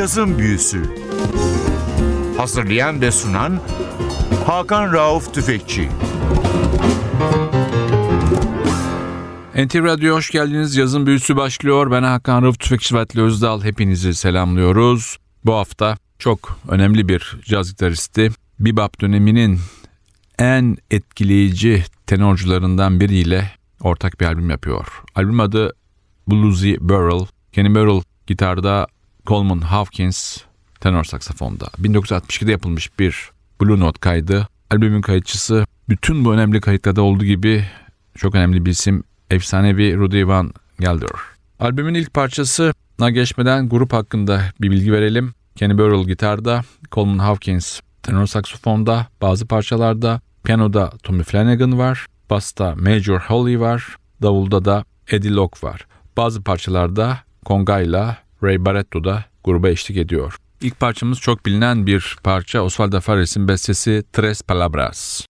Cazın Büyüsü Hazırlayan ve sunan Hakan Rauf Tüfekçi NTV Radyo hoş geldiniz. Yazın büyüsü başlıyor. Ben Hakan Rauf Tüfekçi Vatli Özdal. Hepinizi selamlıyoruz. Bu hafta çok önemli bir caz gitaristi. Bebop döneminin en etkileyici tenorcularından biriyle ortak bir albüm yapıyor. Albüm adı Bluesy Burrell. Kenny Burrell gitarda, Coleman Hawkins tenor saksafonda. 1962'de yapılmış bir Blue Note kaydı. Albümün kayıtçısı bütün bu önemli kayıtlarda olduğu gibi çok önemli bir isim efsanevi Rudy Van Gelder. Albümün ilk parçasına geçmeden grup hakkında bir bilgi verelim. Kenny Burrell gitarda, Coleman Hawkins tenor saksafonda, bazı parçalarda piyanoda Tommy Flanagan var, basta Major Holly var, davulda da Eddie Locke var. Bazı parçalarda kongayla Ray Barretto da gruba eşlik ediyor. İlk parçamız çok bilinen bir parça Osvaldo Fares'in bestesi Tres Palabras.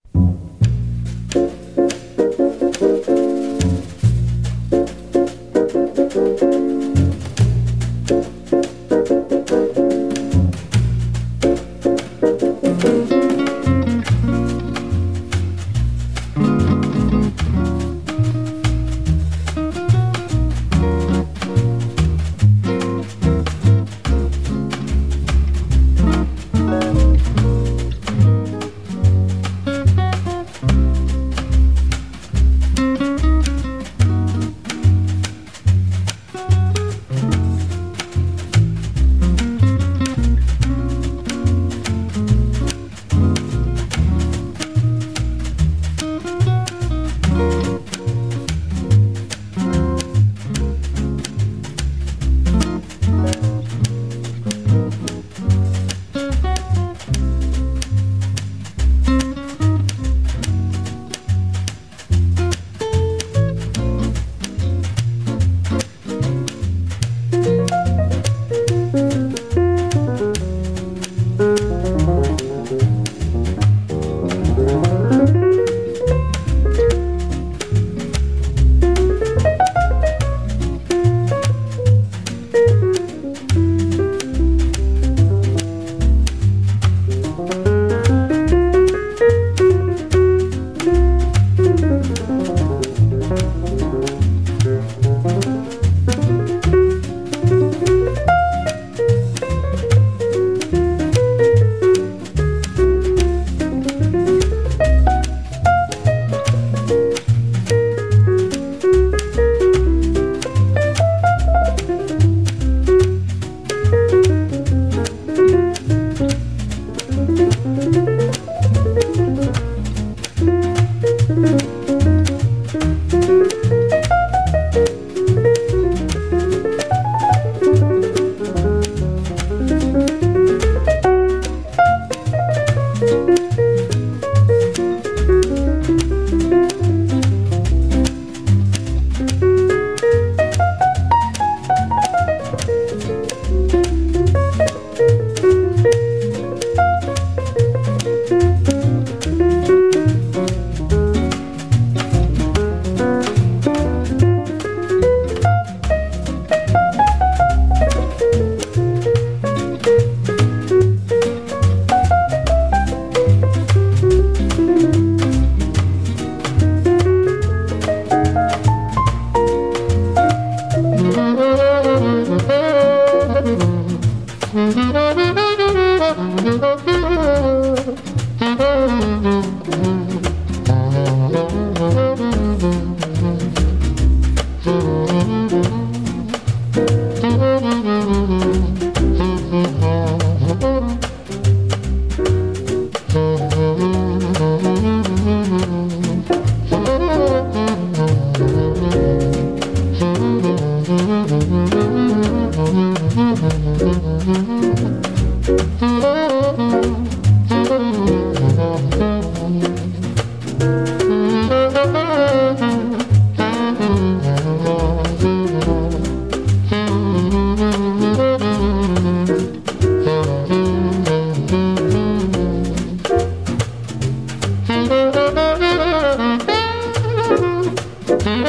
Thank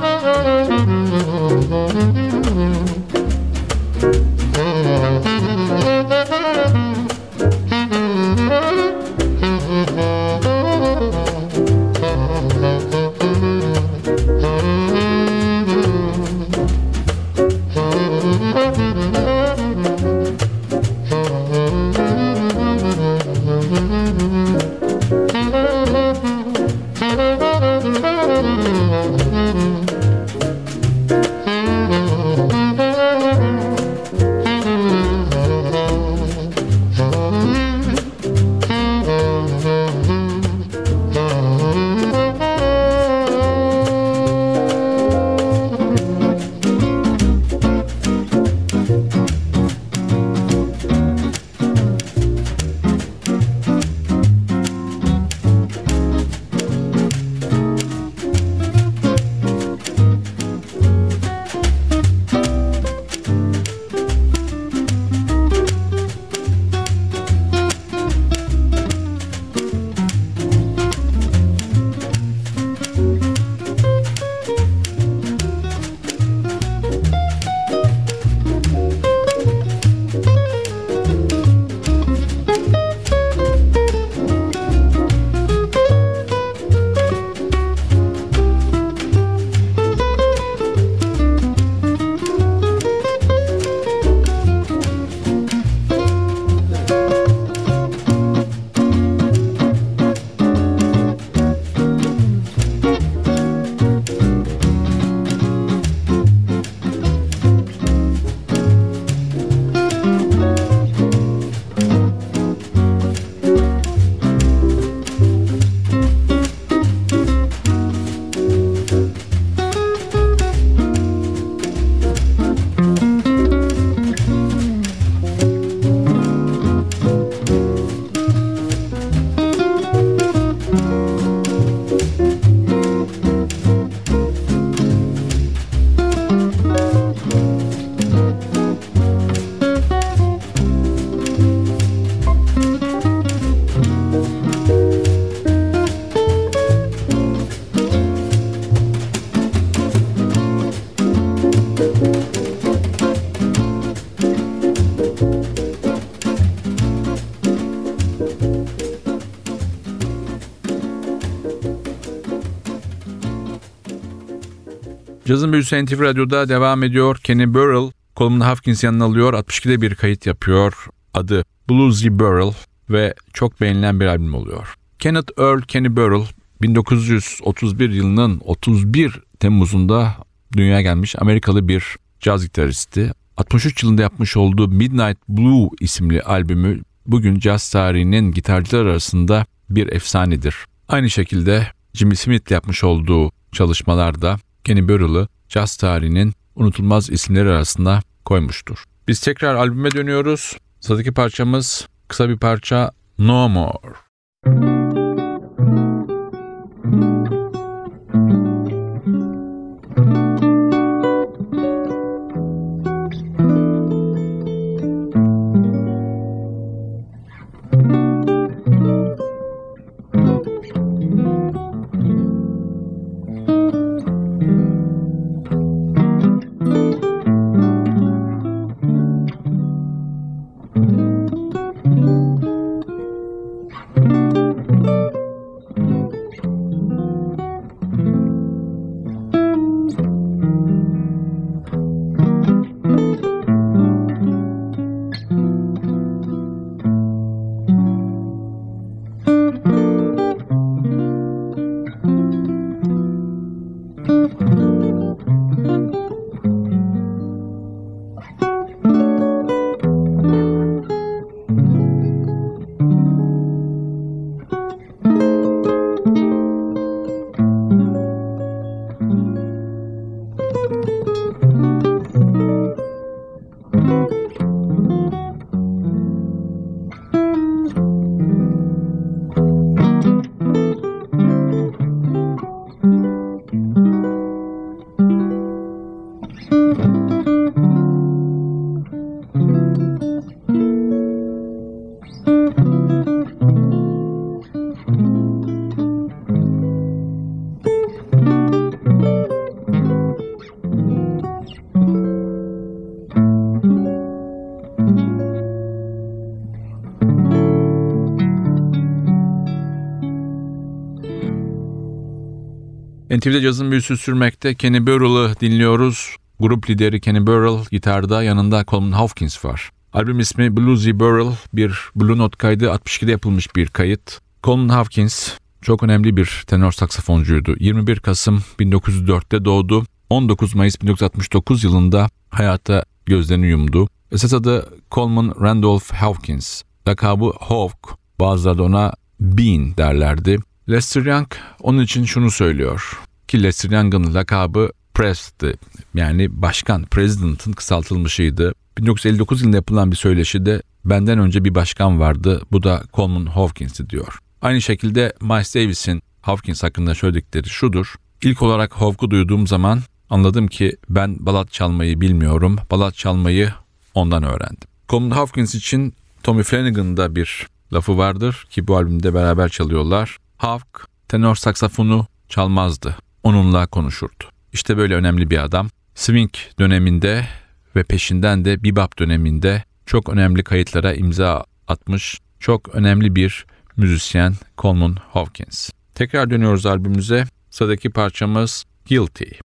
you. Cazın Büyüsü NTV Radyo'da devam ediyor. Kenny Burrell Coleman Hawkins yanına alıyor. 62'de bir kayıt yapıyor. Adı Bluesy Burrell ve çok beğenilen bir albüm oluyor. Kenneth Earl Kenny Burrell 1931 yılının 31 Temmuz'unda dünyaya gelmiş Amerikalı bir caz gitaristi. 63 yılında yapmış olduğu Midnight Blue isimli albümü bugün caz tarihinin gitarcılar arasında bir efsanedir. Aynı şekilde Jimmy Smith yapmış olduğu çalışmalarda Kenny Burrell'ı caz tarihinin unutulmaz isimleri arasında koymuştur. Biz tekrar albüme dönüyoruz. Sıradaki parçamız kısa bir parça No More. NTV'de cazın büyüsü sürmekte Kenny Burrell'ı dinliyoruz. Grup lideri Kenny Burrell gitarda yanında Coleman Hawkins var. Albüm ismi Bluesy Burrell bir Blue Note kaydı 62'de yapılmış bir kayıt. Coleman Hawkins çok önemli bir tenor saksafoncuydu. 21 Kasım 1904'te doğdu. 19 Mayıs 1969 yılında hayata gözlerini yumdu. Esas adı Coleman Randolph Hawkins. Lakabı Hawk. Bazıları da ona Bean derlerdi. Lester Young onun için şunu söylüyor. Ki Lester Young'ın lakabı Prest'ti. Yani başkan, president'ın kısaltılmışıydı. 1959 yılında yapılan bir söyleşide benden önce bir başkan vardı. Bu da Coleman Hawkins'ti diyor. Aynı şekilde Miles Davis'in Hawkins hakkında söyledikleri şudur. İlk olarak Hawk'u duyduğum zaman anladım ki ben balat çalmayı bilmiyorum. Balat çalmayı ondan öğrendim. Coleman Hawkins için Tommy Flanagan'da bir lafı vardır ki bu albümde beraber çalıyorlar. Hawk tenor saksafonu çalmazdı. Onunla konuşurdu. İşte böyle önemli bir adam. Swing döneminde ve peşinden de bebop döneminde çok önemli kayıtlara imza atmış. Çok önemli bir müzisyen Coleman Hawkins. Tekrar dönüyoruz albümümüze. Sıradaki parçamız Guilty.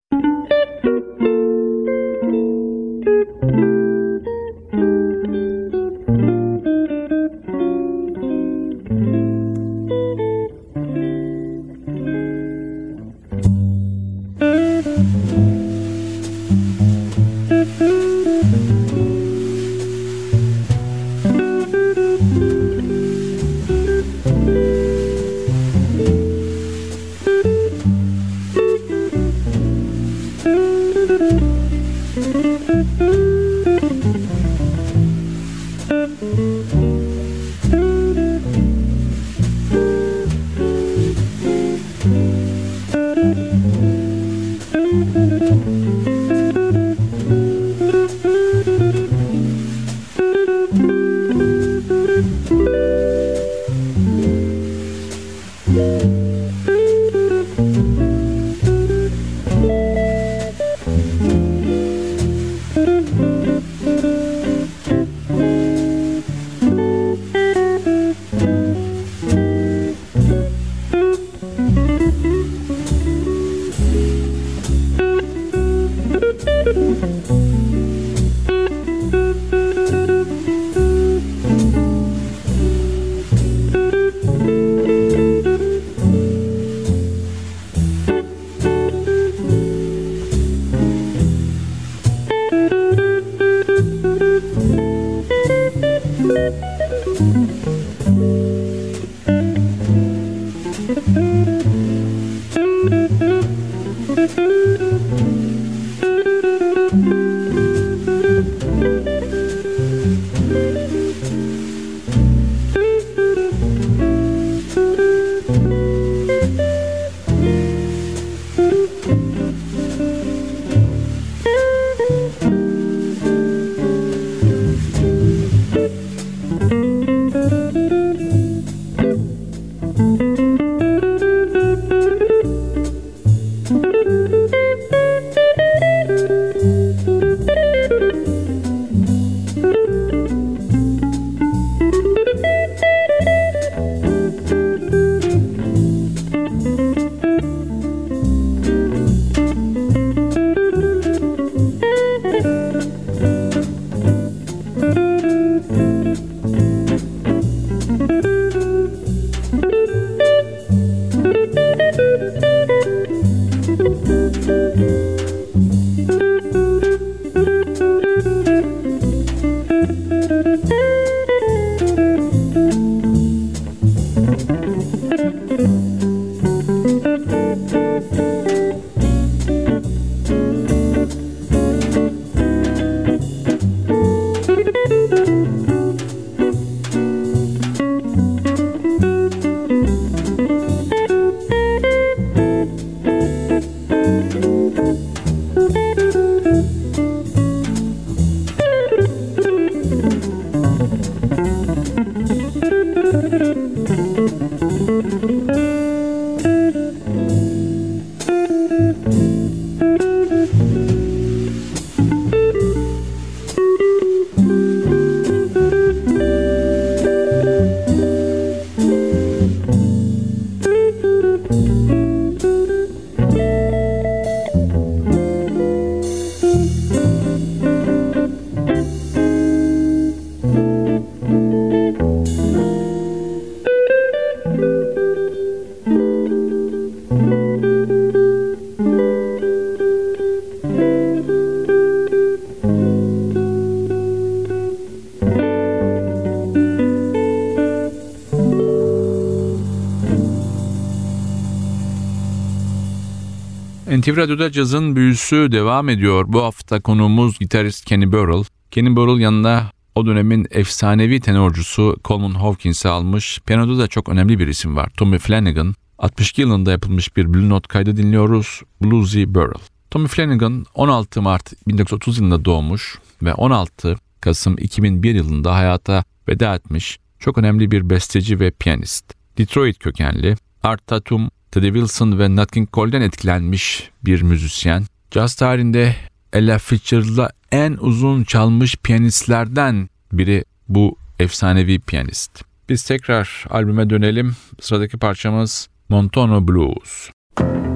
NTV Radyo'da cazın büyüsü devam ediyor. Bu hafta konuğumuz gitarist Kenny Burrell. Kenny Burrell yanında o dönemin efsanevi tenorcusu Coleman Hawkins'i almış. Piyanoda da çok önemli bir isim var. Tommy Flanagan. 62 yılında yapılmış bir Blue Note kaydı dinliyoruz. Bluesy Burrell. Tommy Flanagan 16 Mart 1930 yılında doğmuş ve 16 Kasım 2001 yılında hayata veda etmiş çok önemli bir besteci ve piyanist. Detroit kökenli, Art Tatum Teddy Wilson ve Nat King Cole'den etkilenmiş bir müzisyen. Jazz tarihinde Ella Fitzgerald'la en uzun çalmış piyanistlerden biri bu efsanevi piyanist. Biz tekrar albüme dönelim. Sıradaki parçamız Montano Blues. Müzik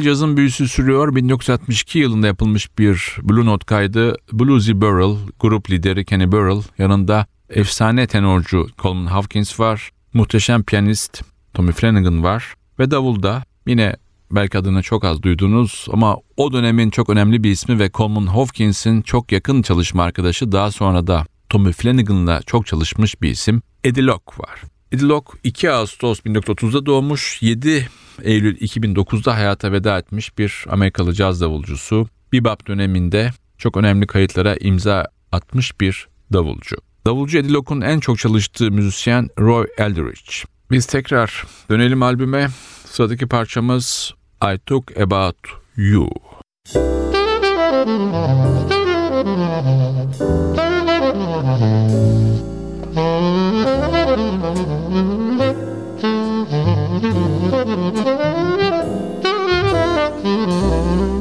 NTV'de cazın büyüsü sürüyor. 1962 yılında yapılmış bir Blue Note kaydı. Bluesy Burrell, grup lideri Kenny Burrell, yanında efsane tenorcu Coleman Hawkins var, muhteşem piyanist Tommy Flanagan var ve davulda yine belki adını çok az duydunuz ama o dönemin çok önemli bir ismi ve Coleman Hawkins'in çok yakın çalışma arkadaşı daha sonra da Tommy Flanagan'la çok çalışmış bir isim Eddie Locke var. Edilok 2 Ağustos 1930'da doğmuş, 7 Eylül 2009'da hayata veda etmiş bir Amerikalı caz davulcusu. Bebop döneminde çok önemli kayıtlara imza atmış bir davulcu. Davulcu Edilok'un en çok çalıştığı müzisyen Roy Eldridge. Biz tekrar dönelim albüme. Sıradaki parçamız I Talk About You. Thank you. Thank you.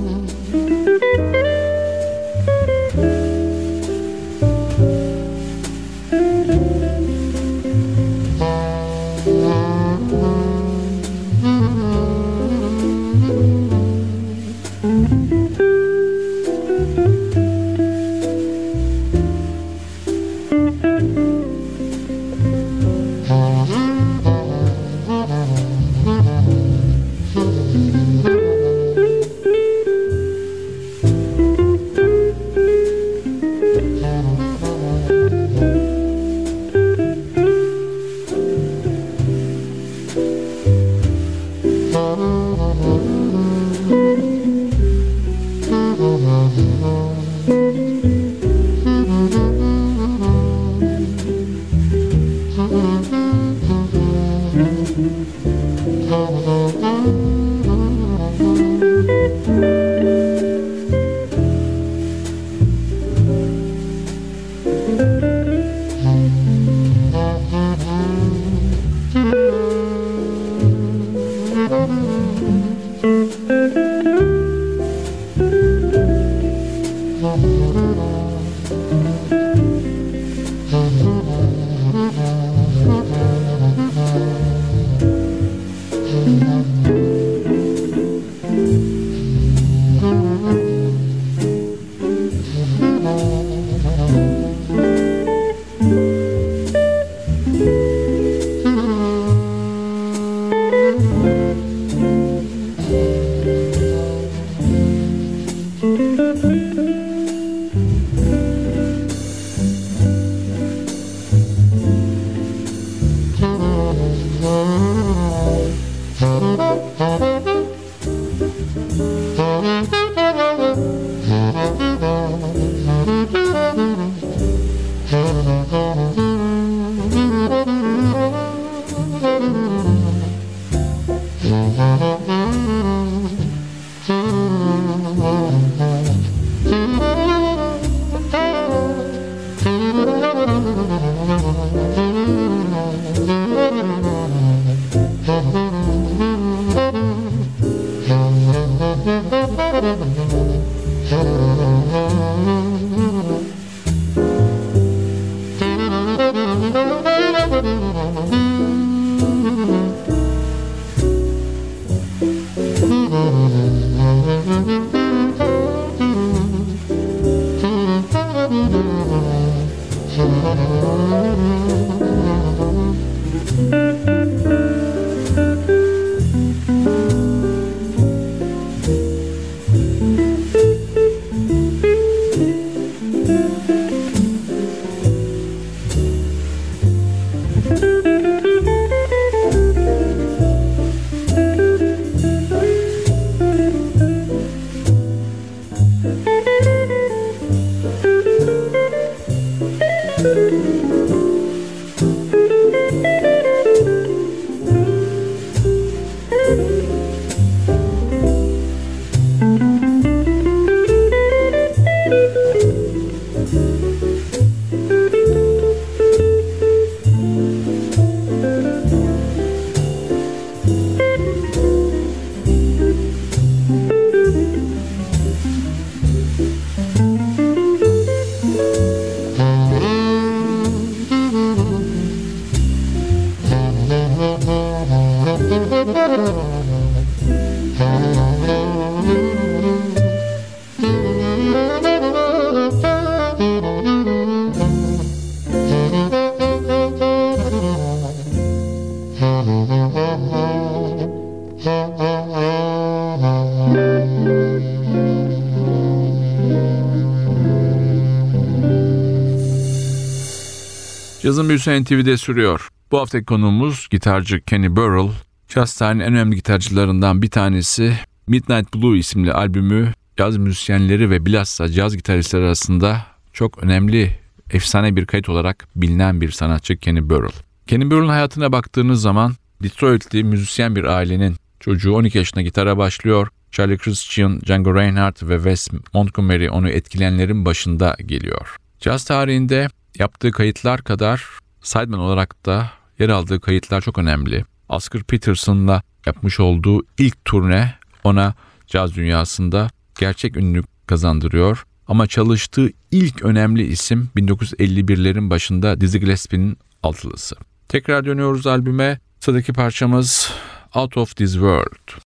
Yazın büyüsü NTV'de sürüyor. Bu haftaki konuğumuz gitarcı Kenny Burrell. Jazz tarihinin en önemli gitarcılarından bir tanesi. Midnight Blue isimli albümü caz müzisyenleri ve bilhassa caz gitaristleri arasında çok önemli, efsane bir kayıt olarak bilinen bir sanatçı Kenny Burrell. Kenny Burrell'ın hayatına baktığınız zaman Detroit'li müzisyen bir ailenin çocuğu 12 yaşında gitara başlıyor. Charlie Christian, Django Reinhardt ve Wes Montgomery onu etkileyenlerin başında geliyor. Caz tarihinde yaptığı kayıtlar kadar sideman olarak da yer aldığı kayıtlar çok önemli. Oscar Peterson'la yapmış olduğu ilk turne ona caz dünyasında gerçek ünlülük kazandırıyor. Ama çalıştığı ilk önemli isim 1951'lerin başında Dizzy Gillespie'nin altılısı. Tekrar dönüyoruz albüme. Sıradaki parçamız Out of This World.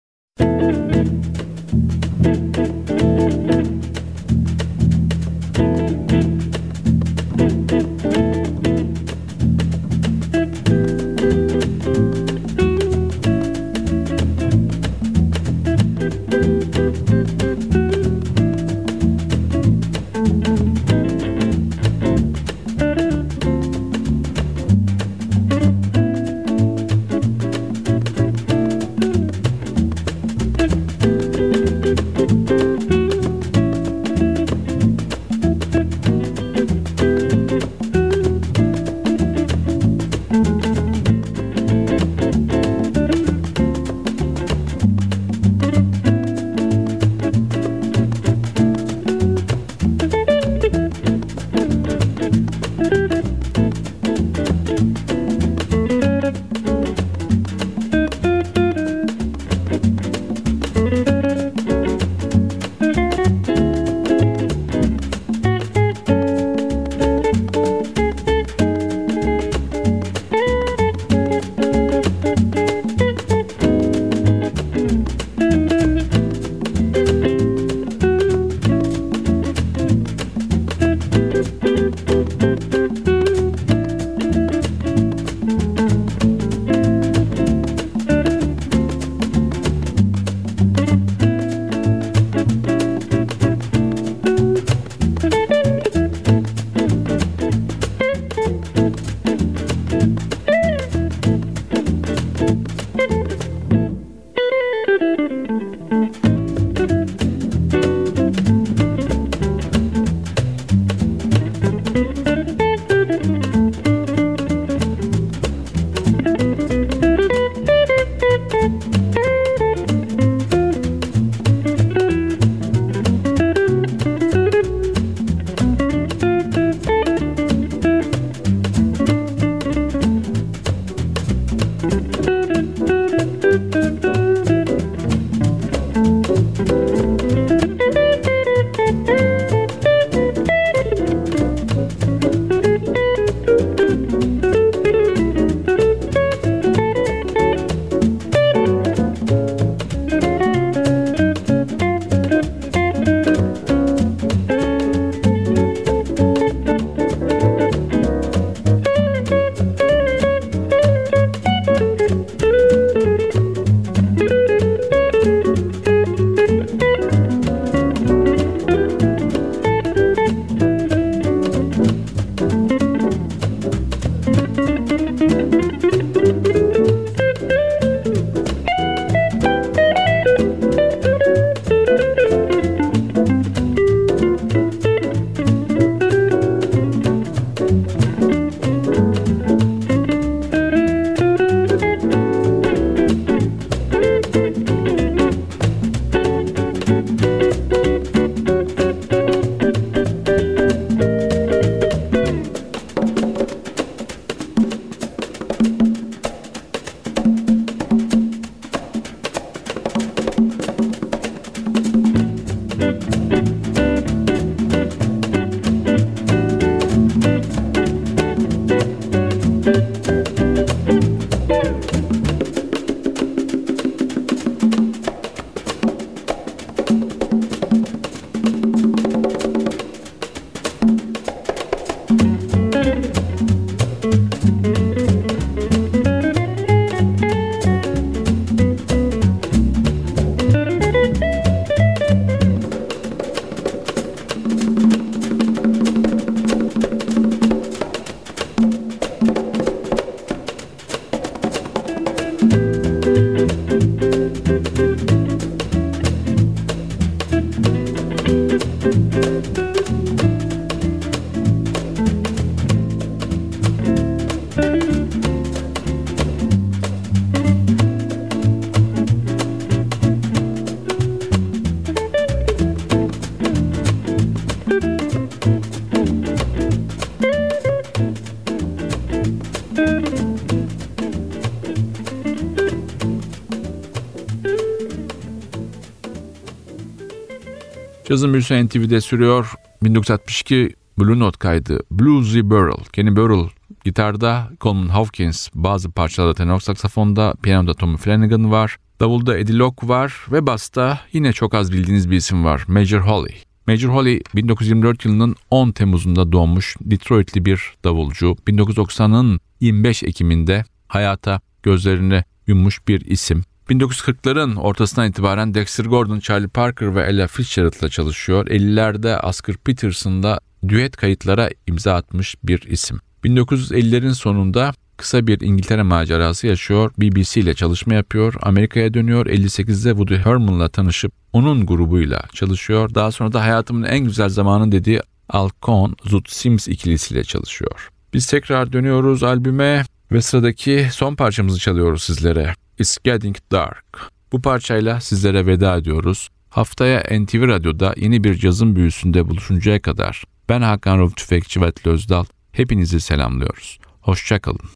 Cazın büyüsü NTV'de sürüyor. 1962 Blue Note kaydı Bluesy Burrell. Kenny Burrell gitarda, Coleman Hawkins bazı parçalarda tenor saksafonda, piyanoda Tommy Flanagan var. Davulda Eddie Locke var ve basta yine çok az bildiğiniz bir isim var. Major Holly. Major Holly 1924 yılının 10 Temmuz'unda doğmuş Detroitli bir davulcu. 1990'ın 25 Ekim'inde hayata gözlerini yummuş bir isim. 1940'ların ortasından itibaren Dexter Gordon, Charlie Parker ve Ella Fitzgerald'la çalışıyor. 50'lerde Oscar Peterson'da düet kayıtlara imza atmış bir isim. 1950'lerin sonunda kısa bir İngiltere macerası yaşıyor. BBC ile çalışma yapıyor. Amerika'ya dönüyor. 58'de Woody Herman'la tanışıp onun grubuyla çalışıyor. Daha sonra da hayatımın en güzel zamanı dediği Al Cohn, Zoot Sims ikilisiyle çalışıyor. Biz tekrar dönüyoruz albüme ve sıradaki son parçamızı çalıyoruz sizlere. It's Getting Dark. Bu parçayla sizlere veda ediyoruz. Haftaya NTV Radyo'da yeni bir cazın büyüsünde buluşuncaya kadar ben Hakan Rauf Tüfekçi ve Özdal hepinizi selamlıyoruz. Hoşçakalın.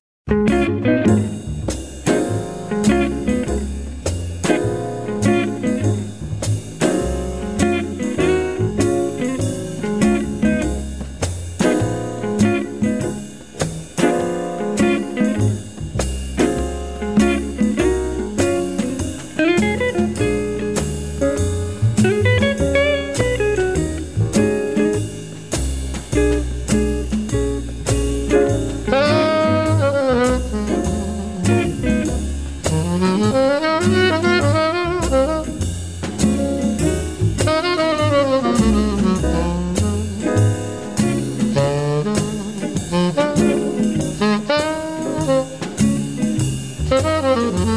Mm-hmm.